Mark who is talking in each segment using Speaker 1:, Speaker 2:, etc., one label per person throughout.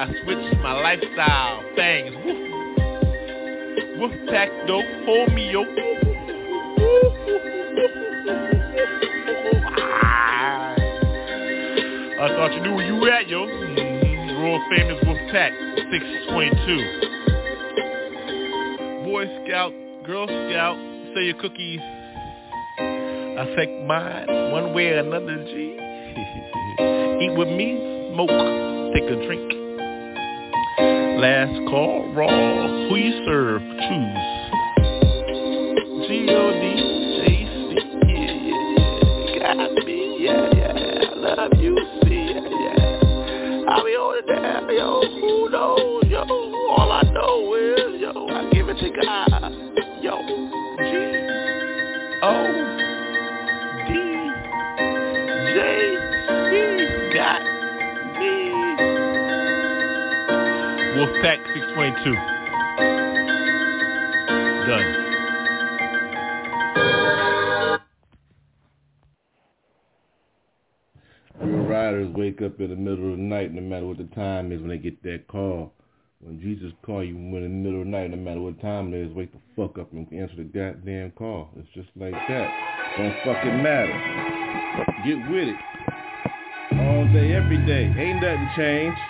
Speaker 1: I switched my lifestyle. Fangs. Woof. Woof pack dope. Hold me, yo. I thought you knew where you were at, yo. Mm-hmm. World famous Wolf Pack 622. Boy Scout, Girl Scout, say your cookies. I take mine one way or another, G. Eat with me, smoke, take a drink. Last call, raw. Who you serve, choose. G-O-D, J-C, yeah, yeah. Got me, yeah, yeah. I love you, see, yeah, yeah. I'll be on it down, yo. Who knows, yo? All I know is, yo, I give it to God. 622. Done.
Speaker 2: Real riders wake up in the middle of the night no matter what the time is when they get that call. When Jesus call you in the middle of the night, no matter what time it is, wake the fuck up and answer the goddamn call. It's just like that. Don't fucking matter. Get with it. All day, every day. Ain't nothing changed.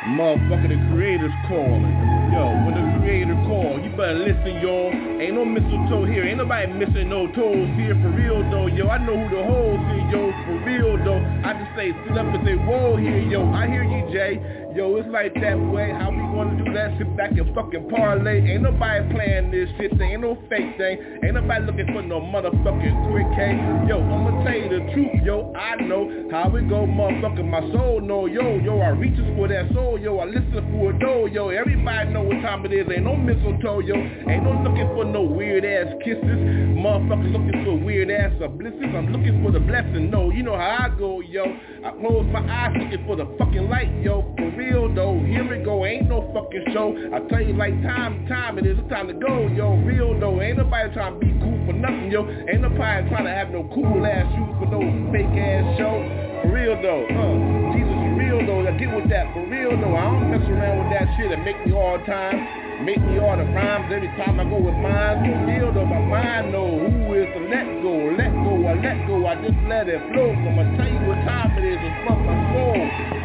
Speaker 2: Motherfucker, the creator's calling. Yo, when the creator call, you better listen, y'all. Ain't no mistletoe here. Ain't nobody missing no toes here for real, though. Yo, I know who the hoes here, yo, for real, though. I just say, sit up and say, whoa here, yo. I hear you, Jay. Yo, it's like that way. How we gonna do that? Sit back and fucking parlay. Ain't nobody playing this shit. There ain't no fake thing. Ain't nobody looking for no motherfucking quick K. Yo, I'ma tell you the truth, yo. I know how it go, motherfucker. My soul know, yo, yo. I reaches for that soul, yo. I listen for a door, yo. Everybody know what time it is. Ain't no mistletoe, yo. Ain't no looking for no weird ass kisses. Motherfuckers looking for weird ass blessings. I'm looking for the blessing. No, you know how I go, yo. I close my eyes looking for the fucking light, yo. For real though, here we go. Ain't no fucking show. I tell you like time, time it is. It's time to go, yo. Real though, ain't nobody trying to be cool for nothing, yo. Ain't nobody trying to have no cool ass shoes for no fake ass show. For real though, huh? Jesus for real though. I get with that. For real though, I don't mess around with that shit that make me all the time. Make me all the rhymes every time I go with mine. For real though, my mind know who is to let go. Let go, I let go. I just let it flow. I'ma tell you what time it is. It's from my soul.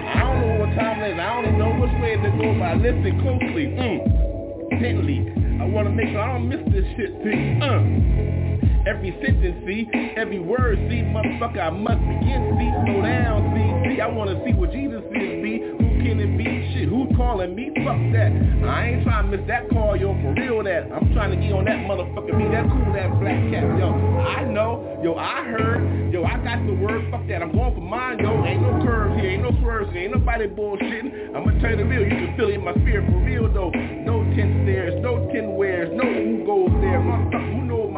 Speaker 2: Is. I don't even know which way to go, but I listen closely. Mm. Intently. I wanna make sure I don't miss this shit, see. Uh. Every sentence, see, every word, see, motherfucker, I must begin, see, slow down, see, see, I wanna see what Jesus is, see,
Speaker 1: can? Shit, who's calling me? Fuck that. I ain't trying to miss that call, yo, for real that. I'm trying to get on that motherfucker, be that cool, that black cat, yo. I know, yo, I heard, yo, I got the word, fuck that. I'm going for mine, yo. Ain't no curves here, ain't no swerves here, ain't nobody bullshitting. I'ma tell you the real, you can feel it in my spirit for real though. No ten stairs, no ten wares, no who goes there. Motherfucker, who know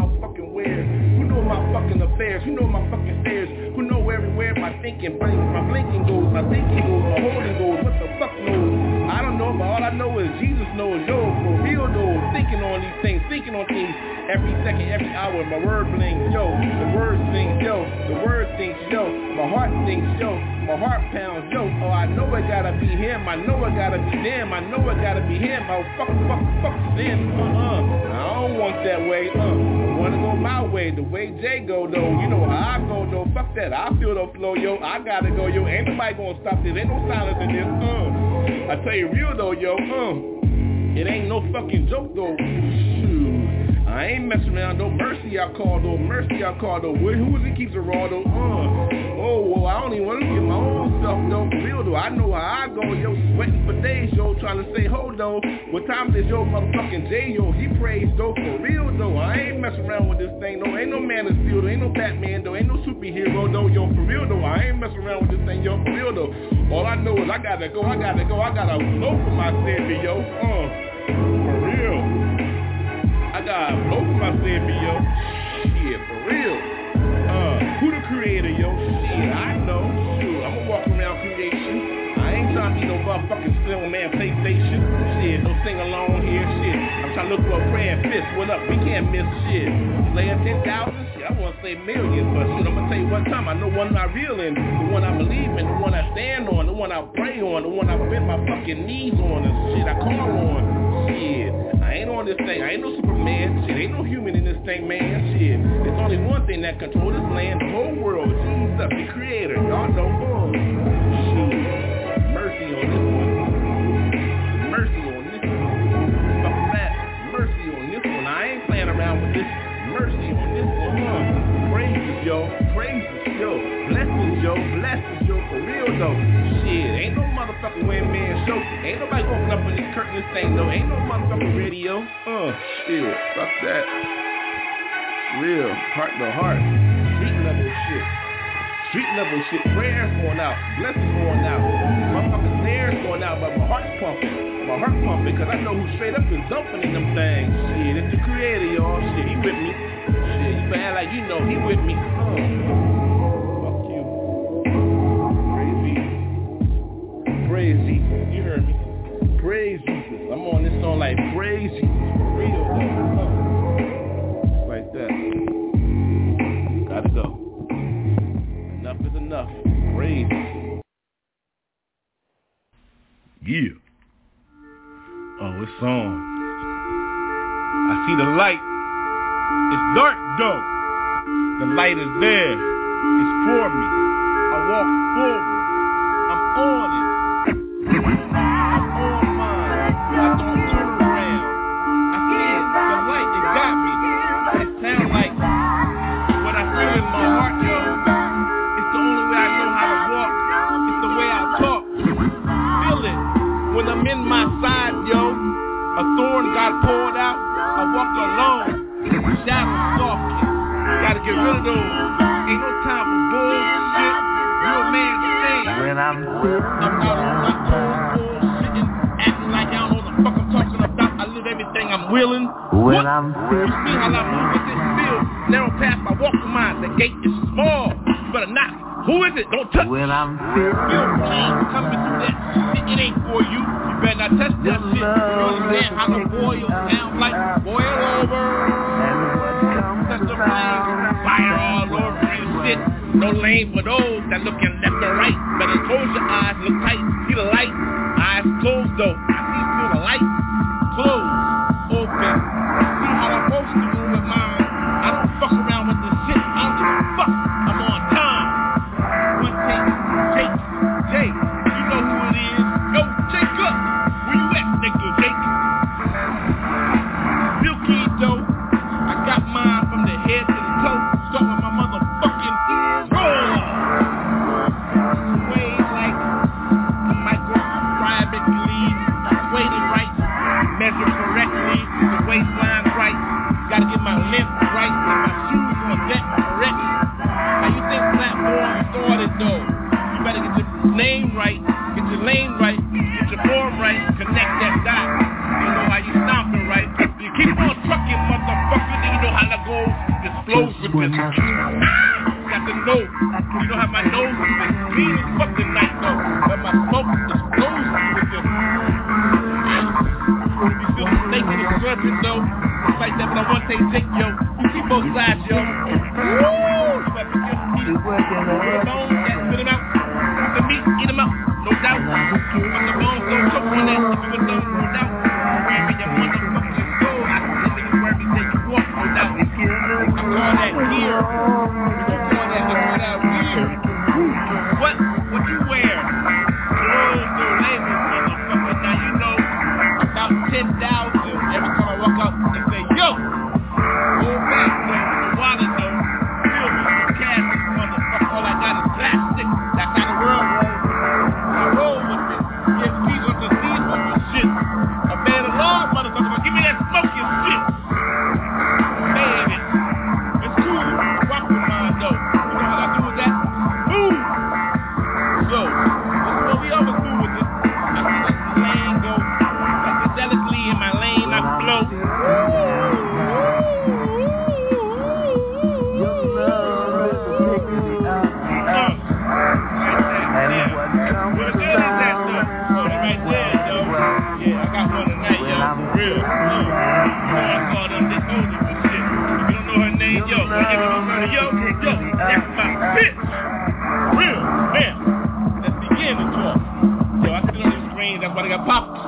Speaker 1: my fucking affairs? Who know my fucking stairs? Who know everywhere my thinking, blinks, my blinking goes, my thinking goes, my holding goes, what the fuck knows? I don't know, but all I know is Jesus knows, yo, for real though, thinking on these things, thinking on things every second, every hour, my word blings, yo, the word sings, yo, the word thinks, yo, my heart thinks, yo, my heart pounds, yo, oh, I know it gotta be him, I know it gotta be them, I know it gotta be him, oh, fuck, fuck, fuck, sin, uh-uh, I don't want that way, uh, I wanna go my way, the way Jay go, though, you know how I go, though, fuck that, I feel the flow, yo, I gotta go, yo, ain't nobody gonna stop this, ain't no silence in this, uh, I tell you real, though, yo, uh, it ain't no fucking joke, though, shoot. I ain't messing around, no mercy I call though, mercy I call though. Who is it keeps a raw though? Uh. Oh, well, I don't even want to get my own stuff though, for real though. I know how I go, yo, sweating for days, yo, trying to say, hold though. What time is yo motherfucking J, yo? He prays though, for real though. I ain't messing around with this thing, though. Ain't no man of steel, though. Ain't no Batman, though. Ain't no superhero, though, yo, for real though. I ain't messing around with this thing, yo, for real though. All I know is I gotta go, I gotta go, I gotta blow for my savior, yo. Uh, for real. I gotta blow for my savior, yo. Shit, for real. Uh, who the creator, yo? Motherfucking slim man PlayStation. Shit, no sing along here. Shit, I'm trying to look for a praying fist. What up? We can't miss shit. Playing 10,000? Shit, I want to say millions, but shit, I'm gonna tell you one time. I know one I real in, the one I believe in, the one I stand on, the one I pray on, the one I bend my fucking knees on, and shit I call on. Shit, I ain't on this thing. I ain't no Superman. Shit, ain't no human in this thing, man. Shit, there's only one thing that controls this land, the whole world. Jesus, the creator. Y'all know who. Yo. Praises, yo. Blessings, yo. Blessings, yo. For real, though. Shit, ain't no motherfucking win man show. Ain't nobody open up on this curtain this thing, though. Ain't no motherfucking radio. Uh, shit. Fuck that. Real. Heart to heart. Street level shit. Street level shit. Prayers going out. Blessings going out. Motherfucking snares going out, but my heart's pumping. My heart pumping, cause I know who straight up is dumping in them things. Shit, it's the creator, y'all. Shit, he with me. Shit, act like you know he with me. Fuck you. Praise Jesus. You heard me. Jesus. I'm on this song like. For real. Like that. Gotta go. Enough is enough. Praise Yeah. Oh, it's on. I see the light. It's dark though. The light is there. It's for me. I walk forward. I'm on it. I'm on mine. I don't turn around. I see it. The light, it got me. It sounds like what I feel in my heart, yo. It's the only way I know how to walk. It's the way I talk. Feel it. When I'm in my side, yo. A thorn got poured out. I walk alone. Shadows stalking. Gotta get rid of those. Ain't no time for bullshit. Real man stand.
Speaker 2: When I'm
Speaker 1: I'm out on my own bullshitting, acting like I don't know the fuck I'm talking about. I live everything I'm willing.
Speaker 2: When
Speaker 1: what?
Speaker 2: I'm
Speaker 1: You see how I move with this field? Narrow path, I walk the mine. The gate is small. You better knock. Who is it? Don't touch.
Speaker 2: when I'm
Speaker 1: Feel pain coming through that. It ain't for you. Better not touch that shit. You understand how the boil sounds like? Boil over. Touch the flame. Fire all over and shit. No lane for those that looking left or right. Better close your eyes, look tight, see the light. Eyes closed though. I see feel the light. Closed, open. See how I'm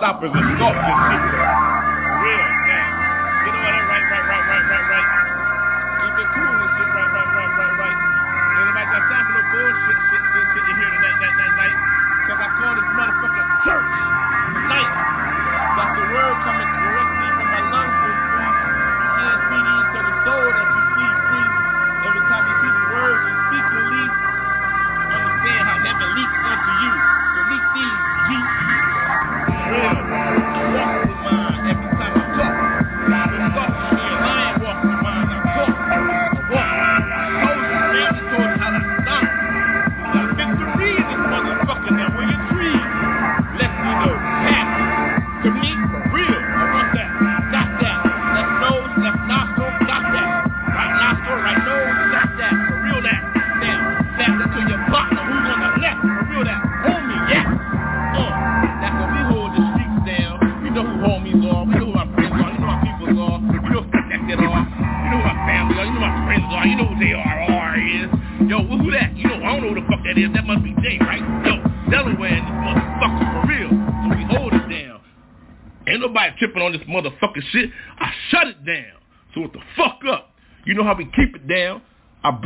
Speaker 1: stoppers and sculptors.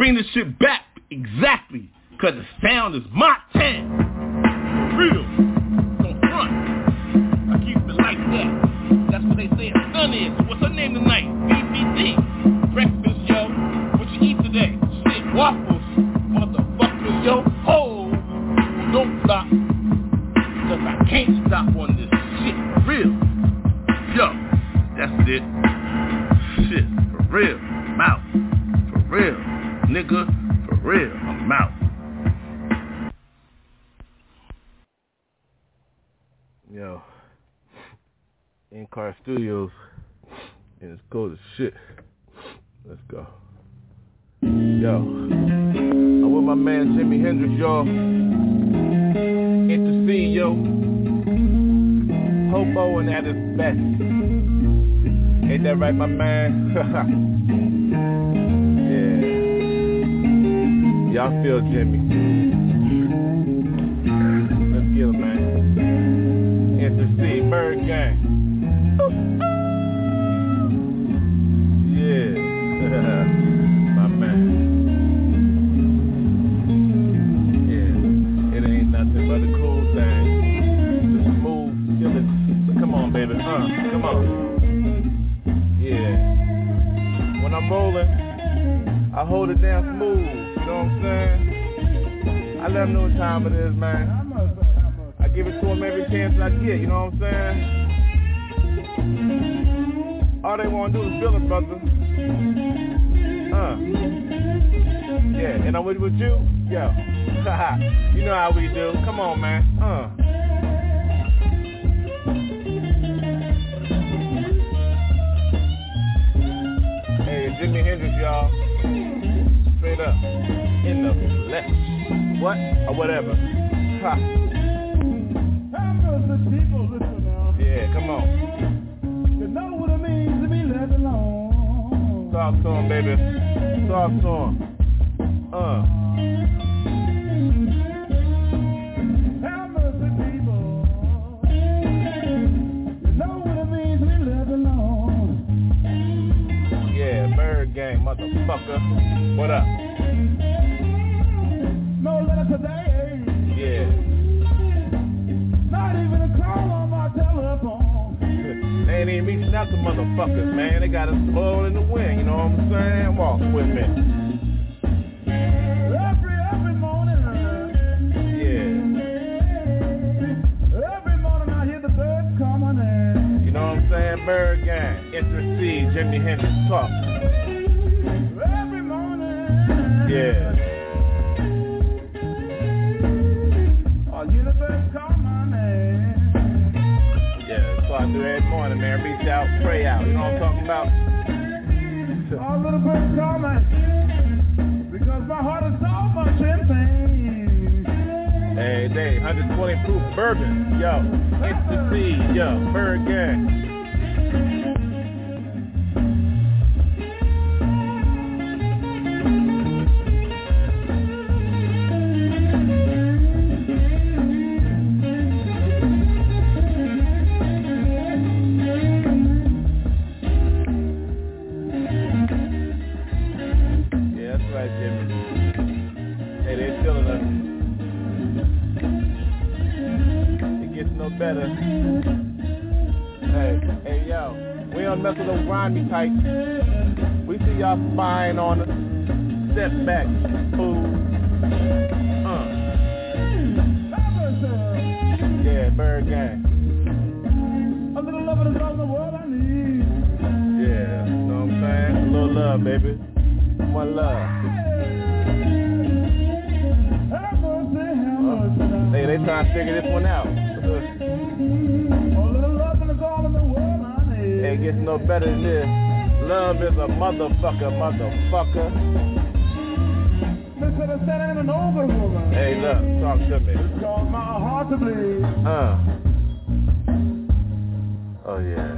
Speaker 1: bring this shit back exactly, cause the sound is my town. Real. nigga. For real, I'm out.
Speaker 2: Yo, in car studios, and it's cold as shit. Let's go. Yo, I'm with my man Jimi Hendrix, y'all. Intercede, yo. Hoboing at his best. Ain't that right, my man? Y'all feel Jimi. Let's get him, man. Intercede ByrdGang. Yeah. My man. Yeah. It ain't nothing but a cool thing. The smooth feeling. Come on, baby. huh? come on. Yeah. When I'm rolling, I hold it down smooth know what I'm saying? I let them know what time it is, man. I give it to them every chance I get, you know what I'm saying? All they want to do is feel it, brother. Uh. Yeah, and I'm with, with you? Yeah. you know how we do. Come on, man. Uh. Jimi Hendrix, y'all.
Speaker 1: What? Or whatever. Ha. Yeah, come on.
Speaker 3: You know what it means to be left alone.
Speaker 1: Talk to him, baby. Talk to him. Uh.
Speaker 3: Have mercy, people. You know what it means to be left alone.
Speaker 1: Yeah, ByrdGang, motherfucker. What up?
Speaker 3: Today.
Speaker 1: Yeah.
Speaker 3: Not even a call on my telephone.
Speaker 1: They ain't even reaching out to motherfuckers, man. They got us blowing in the wind, you know what I'm saying? Walk with me.
Speaker 3: Every, every morning.
Speaker 1: Yeah.
Speaker 3: Every morning I hear the birds coming in.
Speaker 1: You know what I'm saying? ByrdGang. Intercede, Jimi Hendrix talk.
Speaker 3: Every morning.
Speaker 1: Yeah.
Speaker 3: I
Speaker 1: do every morning, man. Reach out, pray out. You know what I'm talking about?
Speaker 3: All little birds call me. Because my heart is so much in pain.
Speaker 1: Hey, day, 120 proof bourbon. Yo, Intercede, yo, ByrdGang. Better. Hey, hey, yo, we don't mess with those grimy types. We see y'all spying on us. Step back, fool. Uh, yeah, ByrdGang.
Speaker 3: A little love is all the world I need.
Speaker 1: Yeah, you know what I'm saying? A little love, baby. One love.
Speaker 3: Have mercy, have mercy now.
Speaker 1: Hey, they trying to figure this one out. It gets no better than this. Love is a motherfucker, motherfucker.
Speaker 3: Misunderstanding an older woman.
Speaker 1: Hey, look, talk to me.
Speaker 3: Cause my heart to bleed.
Speaker 1: Uh. Oh yeah.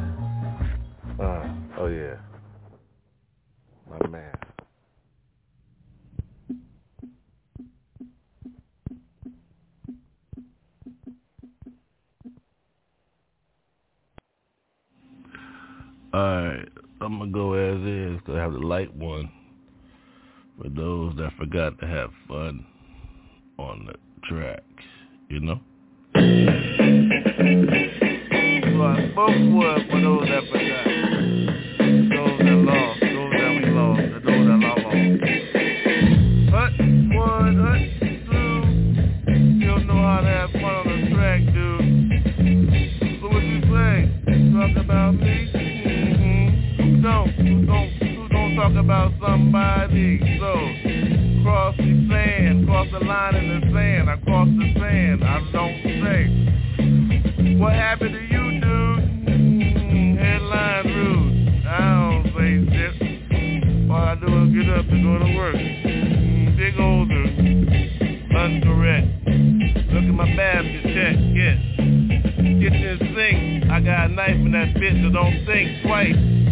Speaker 1: Uh. Oh yeah. My man. Alright, I'm gonna go as is 'cause I have the light one for those that forgot to have fun on the track, you know? So I spoke for those that forgot. Those that lost, those that we lost, and those that lost. Hut, one, hut, two. You don't know how to have fun on the track, dude. So what you say? Talk about me? Don't? Who don't? Who don't talk about somebody? So, cross the sand, cross the line in the sand. I cross the sand. I don't say. What happened to you, dude? Mm, headline rude. I don't say shit. All I do is get up and go to work. Mm, big older. Uncorrect. Look at my basket check. Yes. Kitchen sink. I got a knife in that bitch, so don't think twice.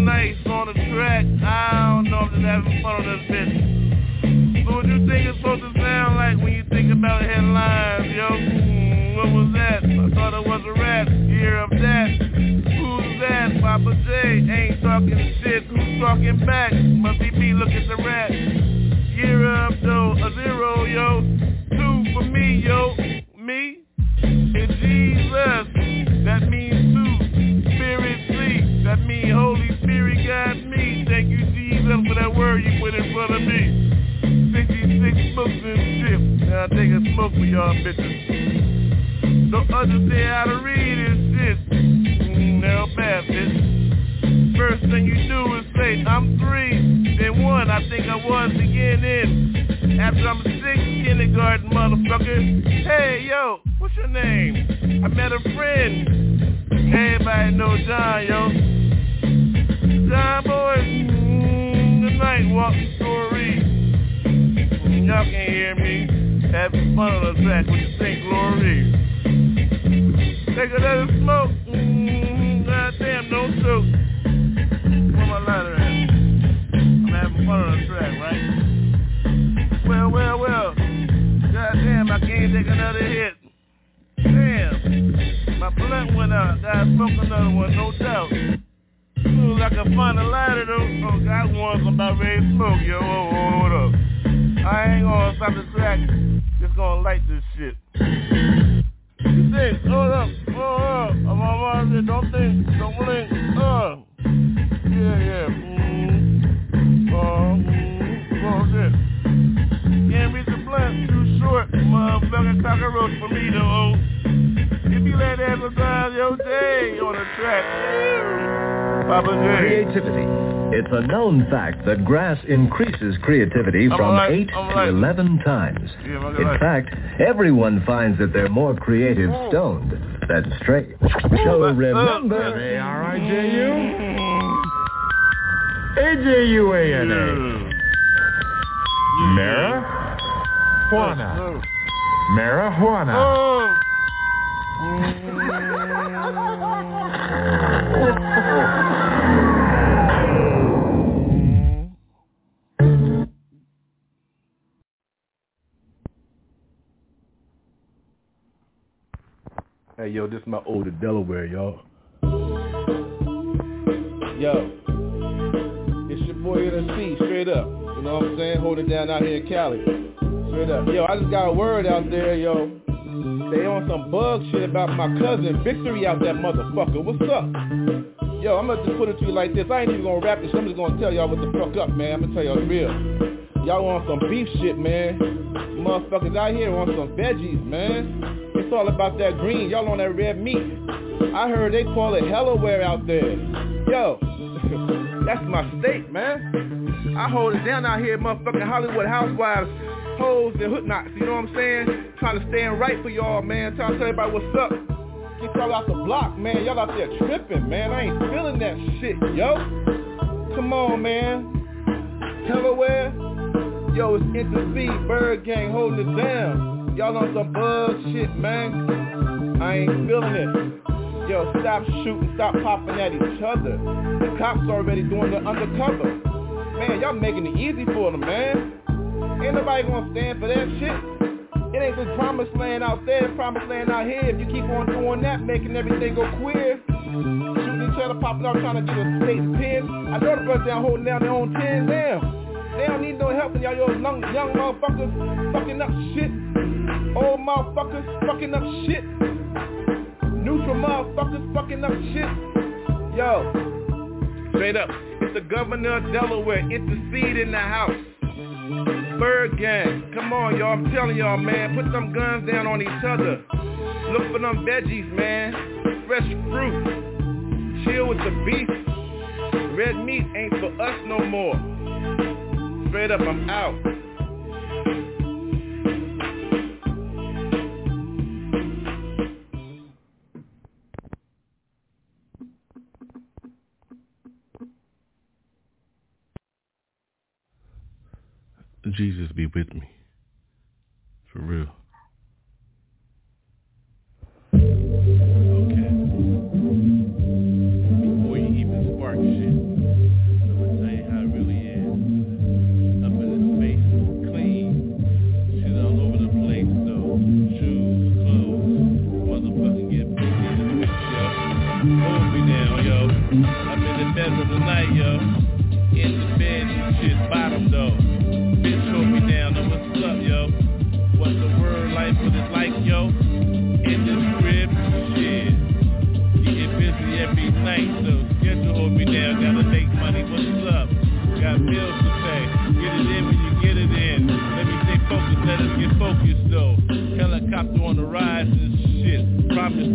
Speaker 1: Nice on the track? I don't know if they're having fun on this bitch. So what you think it's supposed to sound like when you think about headlines, yo? Mm, what was that? I thought it was a rap. Hear of that? Who's that? Papa J ain't talking shit. Who's talking back? Must be me. Look the rat. Year up though, a zero, yo. Two for me, yo. Me? And Jesus. That means two. Spirit sleep. That mean Holy. Thank you, Jesus, for that word you put in front of me. 66 books and shit. Now I take a smoke for y'all bitches. Don't understand how to read this shit. Mm, now bad bitch. First thing you do is say, I'm three, then one, I think I was again in. After I'm six, kindergarten motherfucker. Hey yo, what's your name? I met a friend. Everybody know John, yo. John boys, mm, good night, walking story. Y'all can't hear me.
Speaker 4: having fun on the track when you sing glory. Take another smoke. Mm, goddamn, no choke. Where my lighter at? I'm having fun on the track, right? Well, well, well. Goddamn, I can't take another hit. Damn. My blunt went out. Gotta smoke another one, no doubt. Soon as I can find a lighter though, oh, got one, about ready to smoke, yo. Oh, oh, hold up. I ain't gonna stop the track. Just gonna light this shit. You think, hold up, oh, uh, I'm on my don't think, don't blink, uh. Yeah, yeah, mm, uh, mm, oh, shit. Can't reach the blunt, too short, motherfucking cockroach for me though. If you let advertise your day on the track, Papa J.
Speaker 5: Creativity. It's a known fact that grass increases creativity
Speaker 4: I'm
Speaker 5: from
Speaker 4: right,
Speaker 5: 8
Speaker 4: I'm
Speaker 5: to
Speaker 4: right.
Speaker 5: 11 times.
Speaker 4: Yeah,
Speaker 5: In
Speaker 4: right.
Speaker 5: fact, everyone finds that they're more creative
Speaker 4: Oh.
Speaker 5: stoned than straight. So
Speaker 4: Uh,
Speaker 5: remember...
Speaker 6: A-R-I-J-U? A-J-U-A-N-A. Marijuana. Marijuana.
Speaker 1: Hey, yo, this is my older Delaware, y'all. Yo, it's your boy NC, straight up. You know what I'm saying? Hold it down out here in Cali. Straight up. Yo, I just got a word out there, yo. They on some bug shit about my cousin Victory out that motherfucker. What's up? Yo, I'm gonna just put it to you like this. I ain't even gonna rap this. I'm just gonna tell y'all what the fuck up, man. I'm gonna tell y'all the real. Y'all on some beef shit, man. Motherfuckers out here on some veggies, man. It's all about that green. Y'all on that red meat. I heard they call it Hellaware out there. Yo, that's my state, man. I hold it down out here, motherfucking Hollywood housewives, hoes and hood knots, you know what I'm saying? Trying to stand right for y'all, man. Trying to tell everybody what's up. Get y'all out the block, man. Y'all out there tripping, man. I ain't feeling that shit, yo. Come on, man. Delaware. Yo, it's Intercede, ByrdGang holding it down. Y'all on some bug shit, man. I ain't feeling it. Yo, stop shooting, stop popping at each other. The cops already doing the undercover. Man, y'all making it easy for them, man. Ain't nobody gonna stand for that shit. It ain't this promised land out there, the promised land out here. If you keep on doing that, making everything go queer. Shooting each other, popping up, trying to get a state pin. I know the brothers down holding down their own tens down. They don't need no help and y'all yo young, young motherfuckers fucking up shit. Old motherfuckers fucking up shit. Neutral motherfuckers fucking up shit. Yo, straight up, it's the governor of Delaware, intercede in the house. ByrdGang, come on y'all, I'm telling y'all man, put them guns down on each other. Look for them veggies man, fresh fruit. Chill with the beef. Red meat ain't for us no more. Straight up, I'm out. Jesus be with me. For real.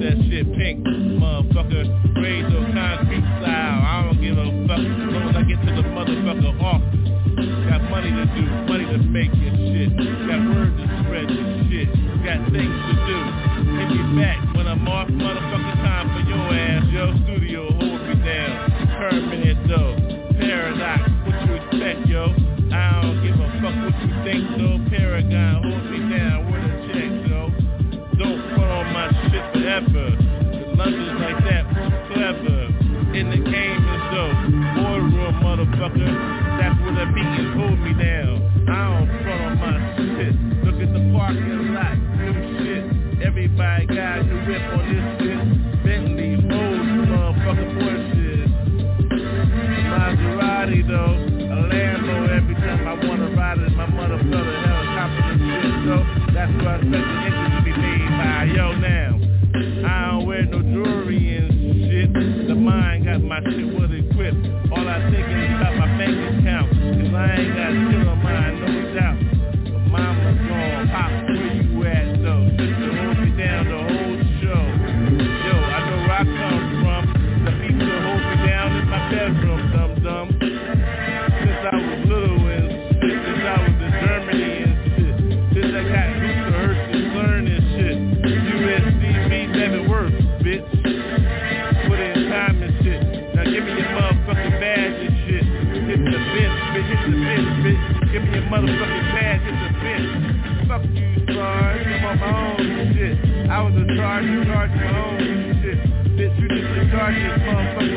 Speaker 1: That shit pink, Bitch, you just a this motherfucker.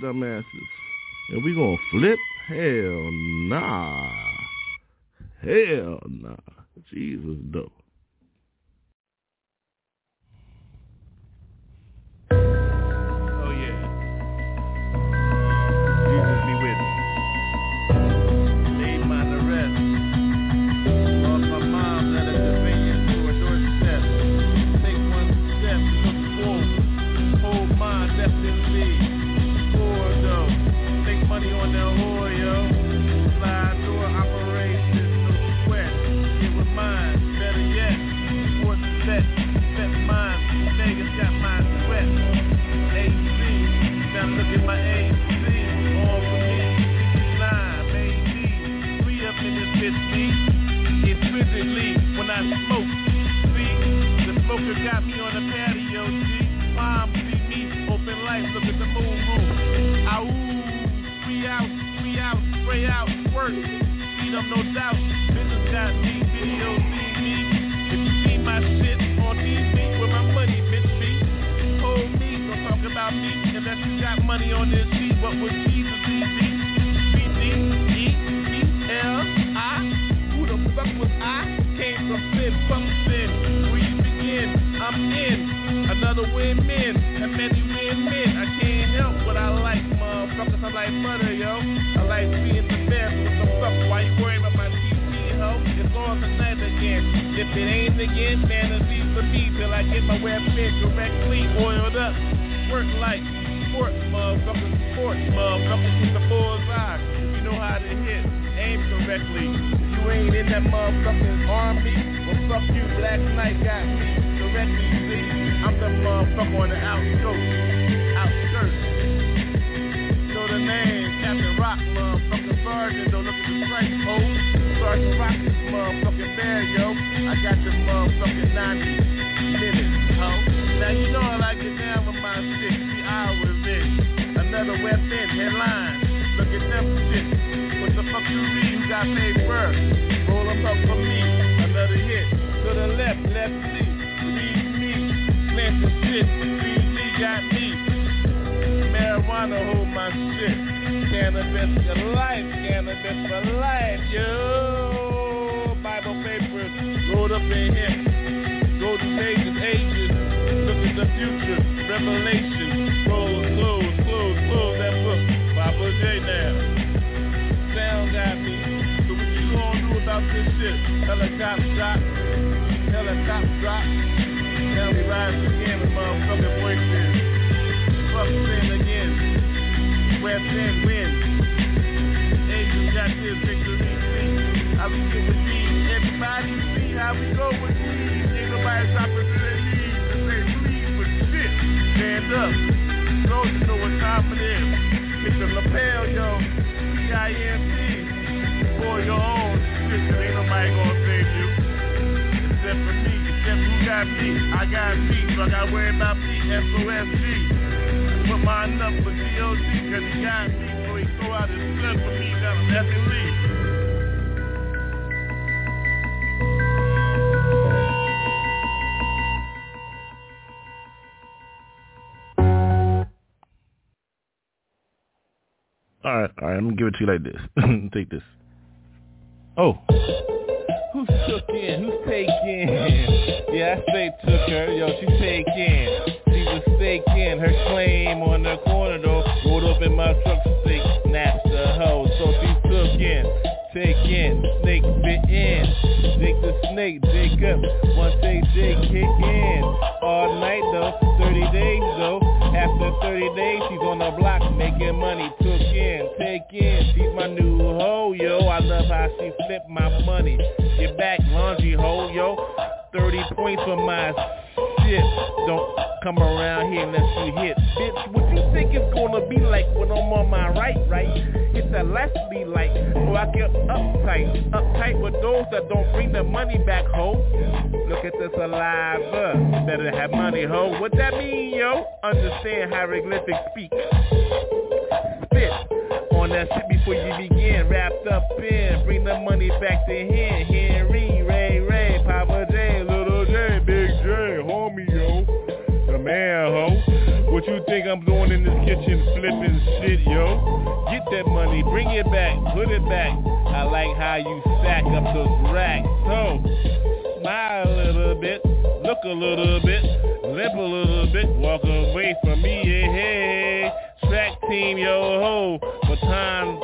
Speaker 1: dumbasses. And we gonna flip? Hell nah. Hell nah. Jesus, though. revelation. Close, close, close, close that book. Papa J now. Sound got me. So what you gonna do about this shit? Helicopter shot. Helicopter drop. Now we rise again with motherfucking voices. Fuck sin again. Where sin wins. Angels got this victory. I be get with these. Everybody see how we go with these. Ain't nobody stopping Stand up. Those you know what time it is. It's the lapel, yo. C-I-N-T. For your own shit, ain't nobody gonna save you. Except for me. Except who got me? I got me, so I gotta worry about me. S-O-S-G. Put mine up for G-O-D, cause he got me. So he throw out his blood for me down in Effie Lee. All right, all right. I'm gonna give it to you like this. Take this. Oh, who's took in? Who's taking? Yeah, I say took her. Yo, she taken. She was taking her claim on the corner though. Rolled up in my truck, stick, snatched the hoe. So she took in, take in, snake bit in. Dig the snake, dig up. Once they dig, hit in. All night though, 30 days though. After 30 days, she's on the block making money. Took in, take in. She's my new hoe, yo. I love how she flip my money. Get back, laundry hoe, yo. 30 points for my shit. Don't come around here unless you hit. Bitch, what you think it's gonna be like when I'm on my right, right? It's a Leslie like, or I get uptight. Uptight with those that don't bring the money back, ho. Look at the saliva. Better have money, ho. What that mean, yo? Understand hieroglyphics speak. Spit on that shit before you begin. Wrapped up in, bring the money back to him. Henry, Man, ho. What you think I'm doing in this kitchen flipping shit, yo? Get that money, bring it back, put it back. I like how you stack up those racks. So, smile a little bit, look a little bit, limp a little bit, walk away from me, yeah, hey. Track team, yo ho, baton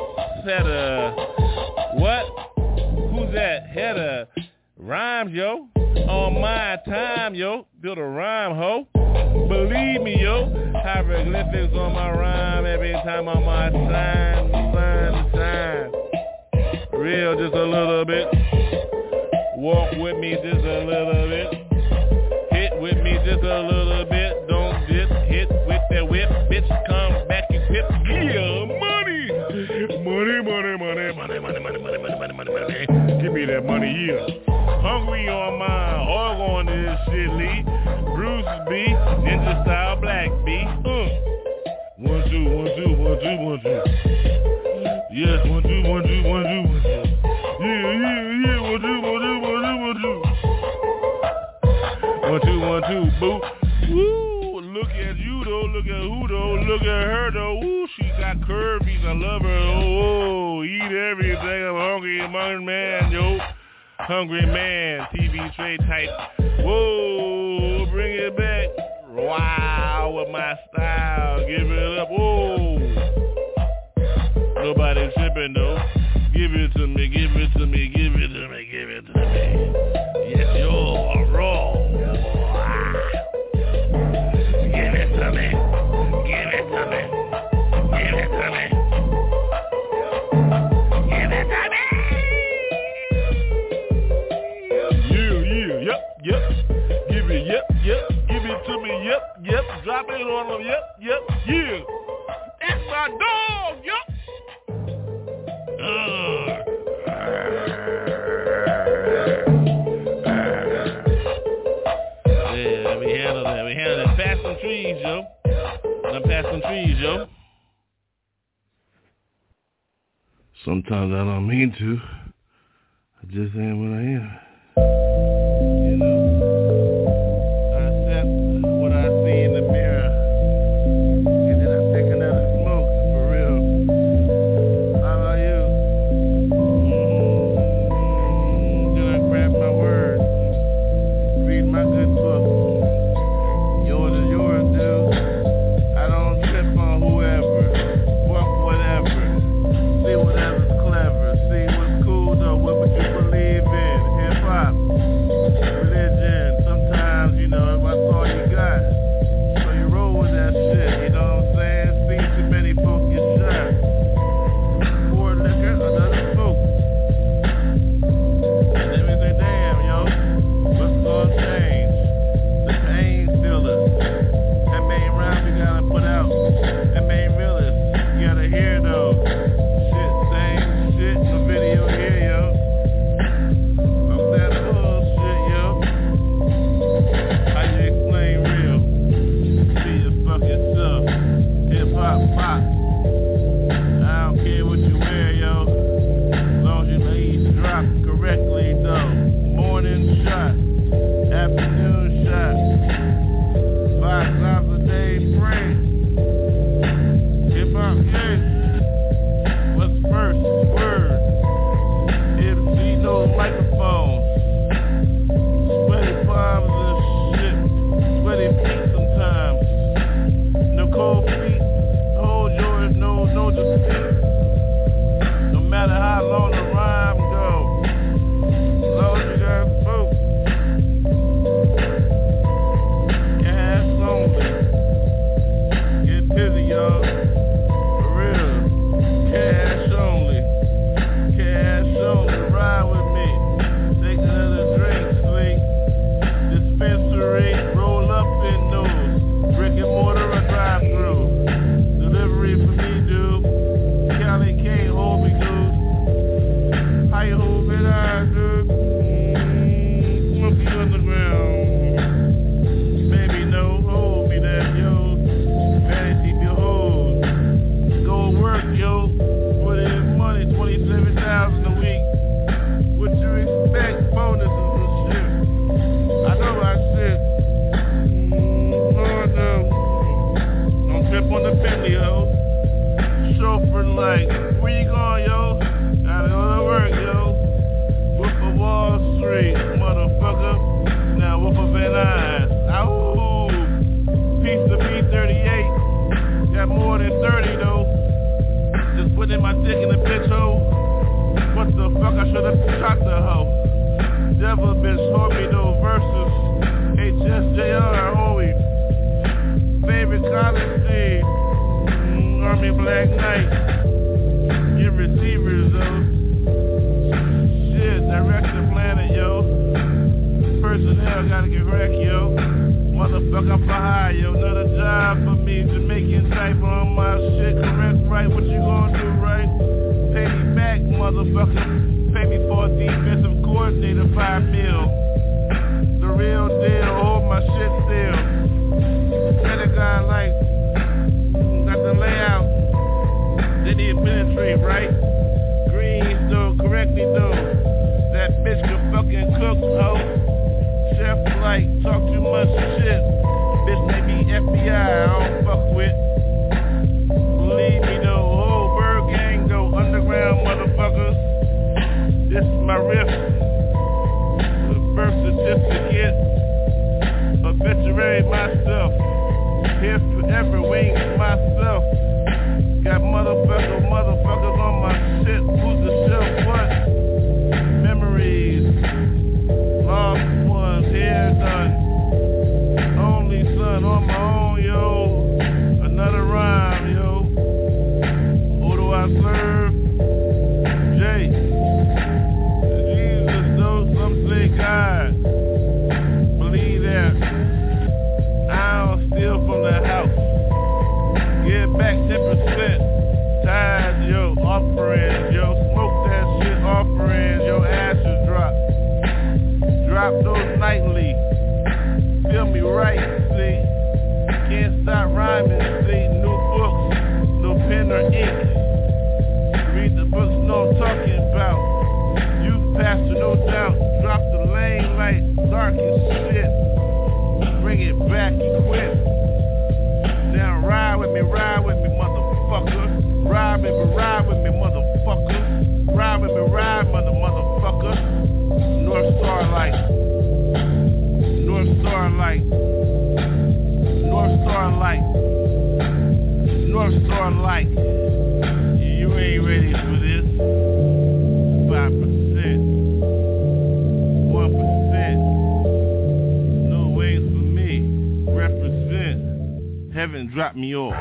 Speaker 1: setter. What? Who's that? Header. Rhymes, yo. On my time, yo. Build a rhyme, ho. Believe me, yo. Hieroglyphics on my rhyme every time on my sign, sign, sign. Real just a little bit. Walk with me just a little bit. Hit with me just a little bit. Don't just hit with that whip. Bitch, come back and whip. Yeah. Money, money, money, money, money, money, money, money, money, money, money. Give me that money, yeah. Hungry on mine, hog on this shit. Bruce B, ninja style black B. Uh. One, two, one, two, one, two, one, two. Yes, one, two, one, two, one, two, one, two. Yeah, yeah, yeah, one, two, one, two, one, two, one, two. One, two, one, two, boo. Woo, look at who though, look at her though. Woo, she got curvies, I love her. Oh, oh eat everything, I'm hungry, hungry man, yo. Hungry man, TV trade type. Whoa, bring it back. Wow, with my style, give it up. Whoa. Nobody tripping yep. On them, yep, yep, yeah. That's my dog, yep. Yeah, let me handle that. We handle that. Pass some trees, yo. Let pass some trees, yo. Sometimes I don't mean to. I just am what I am. You know. North Star light. You ain't ready for this. Five percent. One percent. No ways for me. Represent. Heaven dropped me off.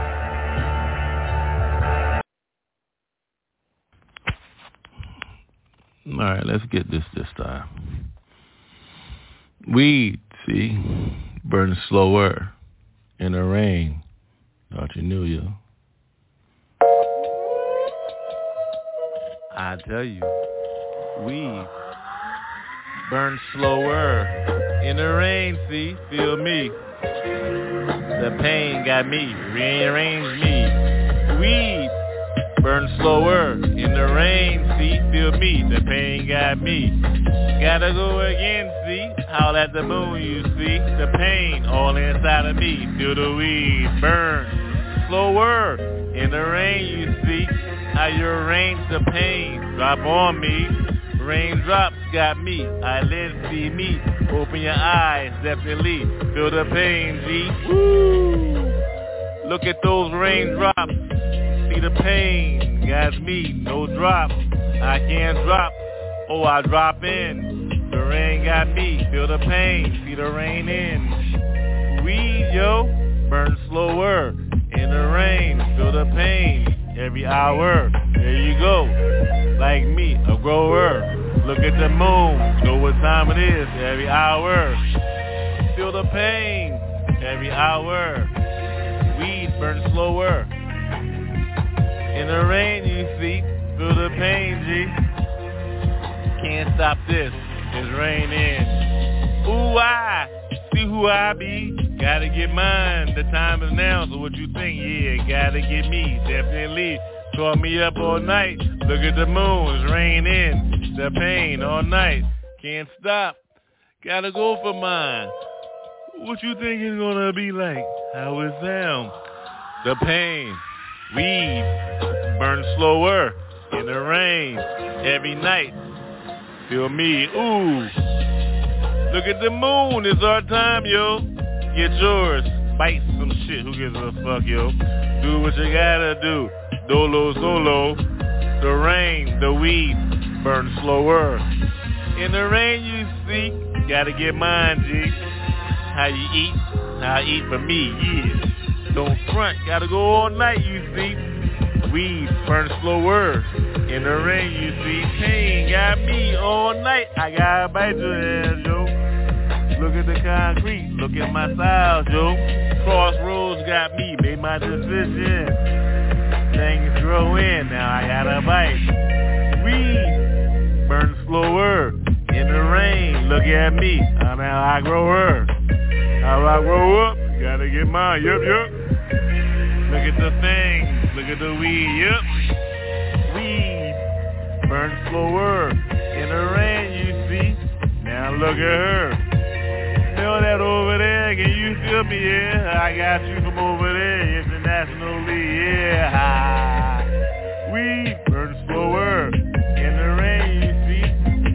Speaker 1: All right, let's get this this time. Weed, see, burns slower in the rain. Thought you knew, yo. I tell you, weed burns slower in the rain. See, feel me. The pain got me, rearranged me. Weed burns slower in the rain. See, feel me. The pain got me. Gotta go again. See, howl at the moon. You see the pain all inside of me. Feel the weed burn slower in the rain. You see you arrange the pain. Drop on me. Raindrops got me. Eyelids see me. Open your eyes, definitely. Feel the pain, G. Woo! Look at those raindrops. See the pain. Got me. No drop. I can't drop. Oh, I drop in. The rain got me. Feel the pain. See the rain in. Weed, yo. Burn slower. In the rain. Feel the pain. Every hour. There you go. Like me, a grower. Look at the moon. Know what time it is. Every hour. Feel the pain. Every hour. Weed burn slower. In the rain, you see. Feel the pain, G. Can't stop this. It's raining. Ooh, I see who I be. Gotta get mine. The time is now. So what you think? Yeah, gotta get me. Definitely. Call me up all night. Look at the moon. It's raining. The pain all night. Can't stop. Gotta go for mine. What you think it's gonna be like? How it sound? the pain. Weed burn slower in the rain every night. Feel me, ooh. Look at the moon, it's our time, yo. Get yours, bite some shit, who gives a fuck, yo. Do what you gotta do, dolo solo. The rain, the weed burn slower. In the rain you see, gotta get mine, G. How you eat, how I eat for me, yeah. Don't front, gotta go all night, you see. Weed burn slower. In the rain, you see. Pain got me all night. I gotta bite your ass, yo. Look at the concrete. Look at my style, yo. Crossroads got me. Made my decision. Things grow in. Now I gotta bite. Weed burn slower. In the rain, look at me. Now I grow her. How I grow up, gotta get mine. Yup, yup. Look at the thing. Look at the weed. Yup. Weed burn slower. In the rain, you see. Now look at her. That over there. Can you feel me? Yeah, I got you from over there. Internationally, yeah. Weed burn slower. In the rain, you see.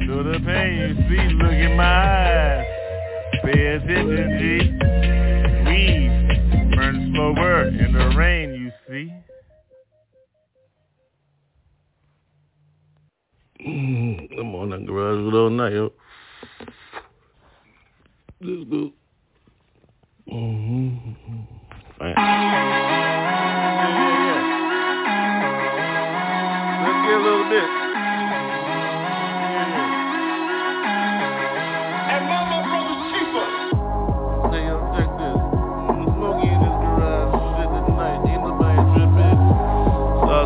Speaker 1: Feel the pain, you see. Look at my eyes. Pay attention, G. Weed burn slower. In the rain, you see. Mm, I'm on that garage all night. Let's go. Mm-hmm. Fine. Yeah, yeah. Let's get a little bit. This.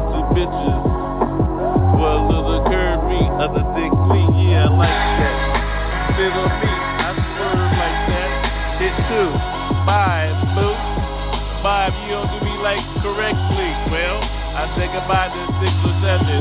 Speaker 1: This bitches. Well, little curve me, other dick clean. Yeah, I like that. Sit me, two. Bye, boo. If you don't do me like correctly. Well, I say goodbye to six or seven.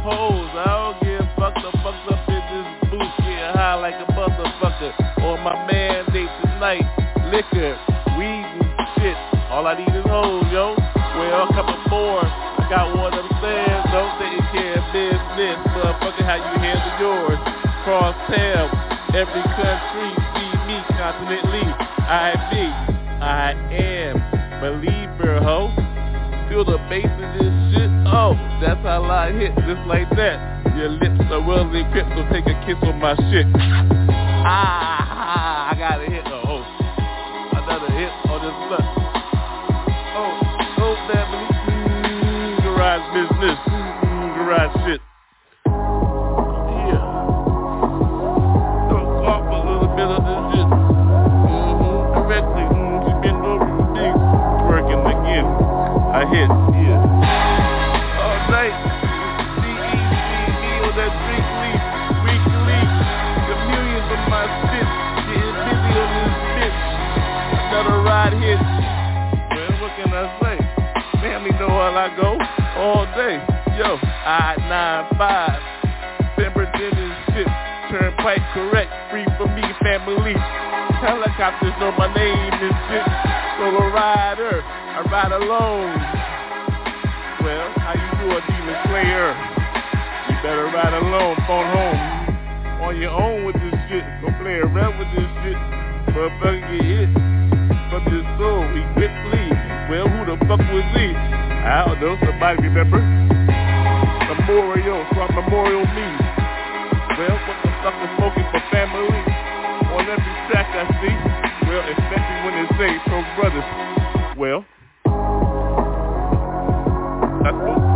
Speaker 1: Hoes, I don't give fuck the fucked up in this booth. Getting high like a motherfucker. On my mandate tonight. Liquor, weed and shit. All I need is hoes, yo. Well, a couple more. I got one upstairs. Don't taking care of business. Motherfucker, how you handle yours? Cross tail. Every country see me continentally. I be. I am. Believer, ho. Feel the bass of this shit. Oh, that's how I hit. Just like that. Your lips are well equipped, so take a kiss on my shit. Ah, I got a hit. Oh, another hit on this slut. Oh, oh, family. Mm, garage business. Mm, garage shit. I hit. Yeah. All night. That millions of my busy on this bitch. Ride what can I say? Family know I go all day. Yo, I-95. Pemberton and shit. Turnpike correct. Free for me, family. Helicopters know my name and shit. Solo rider. I ride alone. Well, how you do a demon slayer? You better ride alone, phone home. On your own with this shit. Don't play around with this shit. Motherfucker get hit from your soul He quit equipply. Well, who the fuck was he? I don't know. Somebody remember? Memorial, from Memorial me. Well, what the fuck is smoking for family? On every track I see. Well, especially when say from brothers. Well, that's.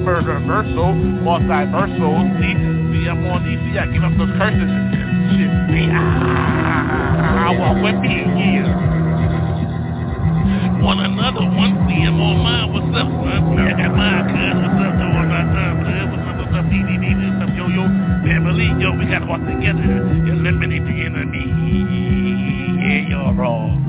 Speaker 1: murderversal, multiversal. See, see, I'm on EC. I give up those curses and shit. See, I want with me, yeah. One another, one CM on mine. What's up, son? I got mine, cuz. What's up, though? What's up, son? What's up, what's up? DDD, what's up, yo, yo? Family, yo, we gotta walk together. Eliminate the enemy. Yeah, you're wrong.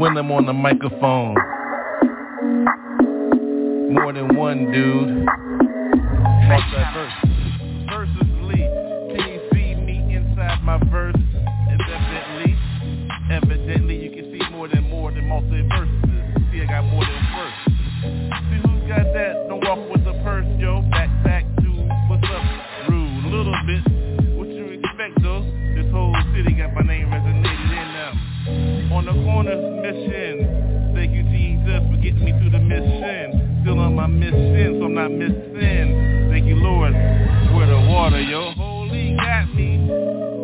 Speaker 1: when I'm on the microphone. More than one dude. That. sin. Thank you, Lord, for the water. Your holy got me.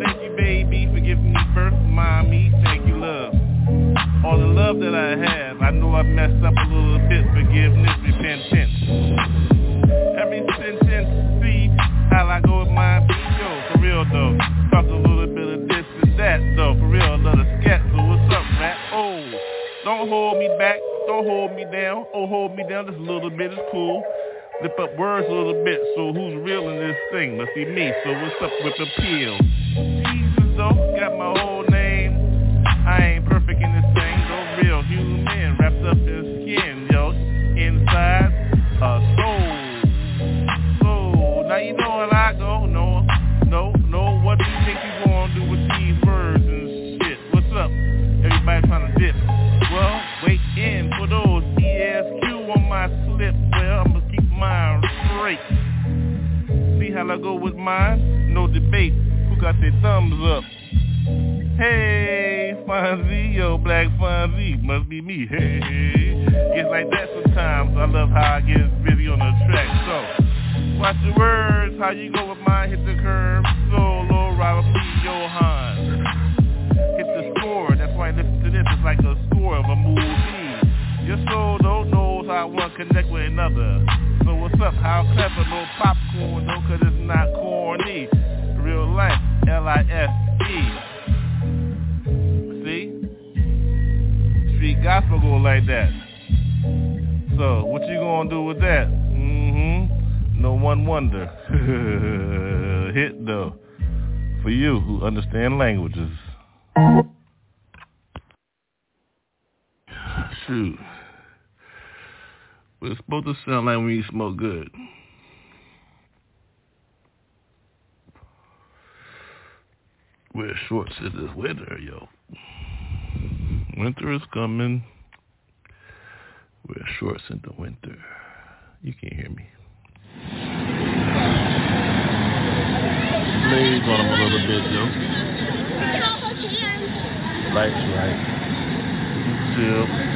Speaker 1: Thank you, baby, for giving me birth, mommy. Thank you, love. All the love that I have, I know I messed up a little bit. Forgiveness, repentance. Every sentence, see how I go with my yo. For real though, dropped a little bit of this and that though. For real, another scat. So what's up, rat? Oh, don't hold me back. Don't hold me down. Oh, hold me down just a little bit. It's cool. Lip up words a little bit, so who's real in this thing? Must be me, so what's up with the pill? Jesus, though. Chicago with mine. No debate. Who got their thumbs up? Hey, Fonzie, yo, Black Fonzie, must be me. Hey, it's like that sometimes. I love how I get busy on the track. So, watch your words, how you go with mine, hit the curb. Solo, Robert B. Johan. Hit the score, that's why I listen to this. It's like a score of a movie. Your soul connect with another. So what's up? How clever? No popcorn, no, cause it's not corny. Real life, L-I-F-E. See? Street gospel go like that. So what you gonna do with that? Mm-hmm. No one wonder. Hit though. For you who understand languages. Shoot. But it's supposed to sound like when you smoke good. Wear shorts in this winter, yo. Winter is coming. Wear shorts in the winter. You can't hear me. Blaze on him a little bit, yo. Lights right. Chill.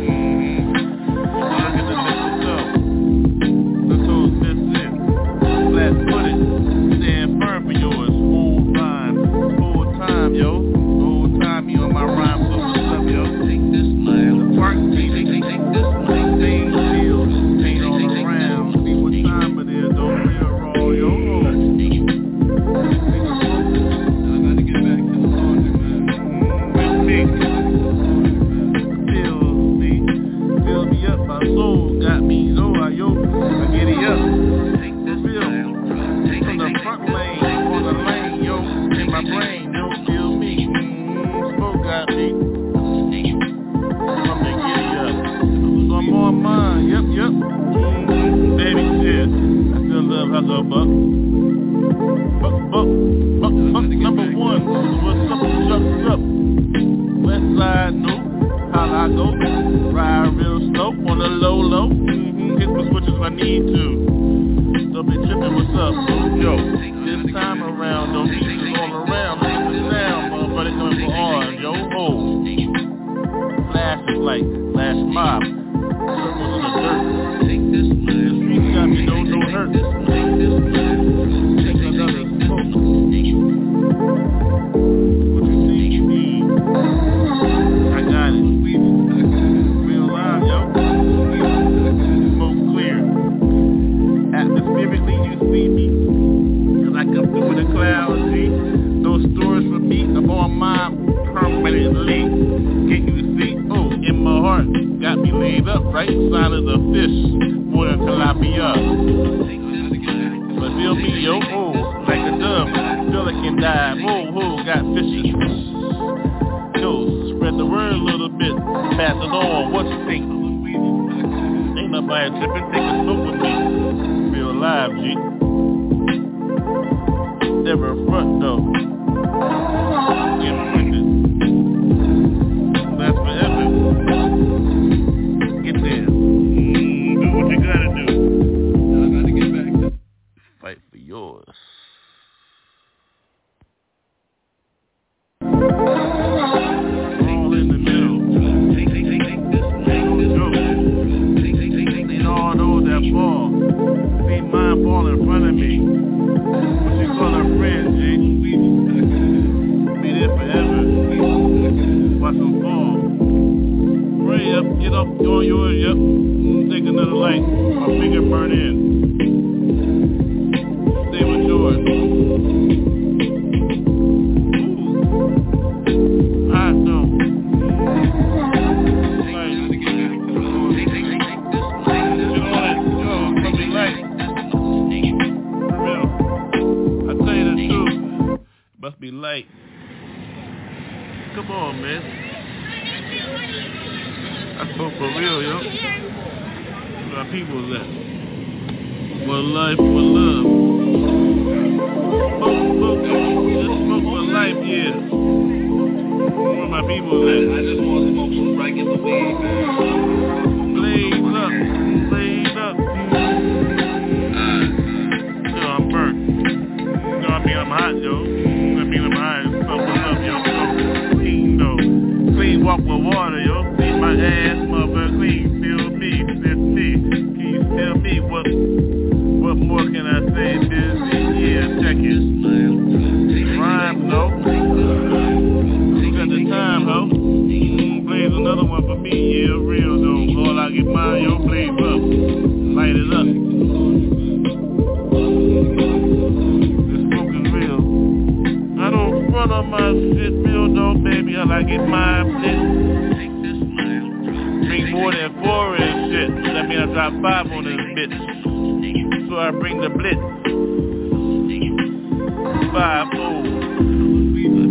Speaker 1: Five,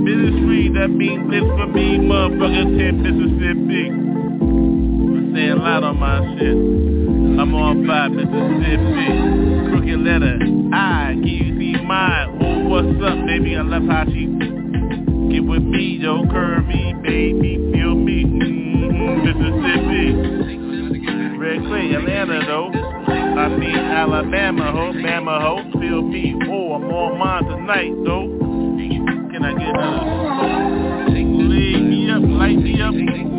Speaker 1: Ministry, that means this for me, motherfucker, 10 Mississippi. I'm saying a lot on my shit. I'm on 5 Mississippi. Crooked letter, I, can you see mine? Oh, what's up, baby? I love how she get with me, yo, curvy, baby, feel me, mm-hmm, Mississippi. Red Clay, Atlanta, though. I mean Alabama ho, Bama ho, feel me. Oh, I'm on mine tonight though. Can I get a uh, Light me up, light me up.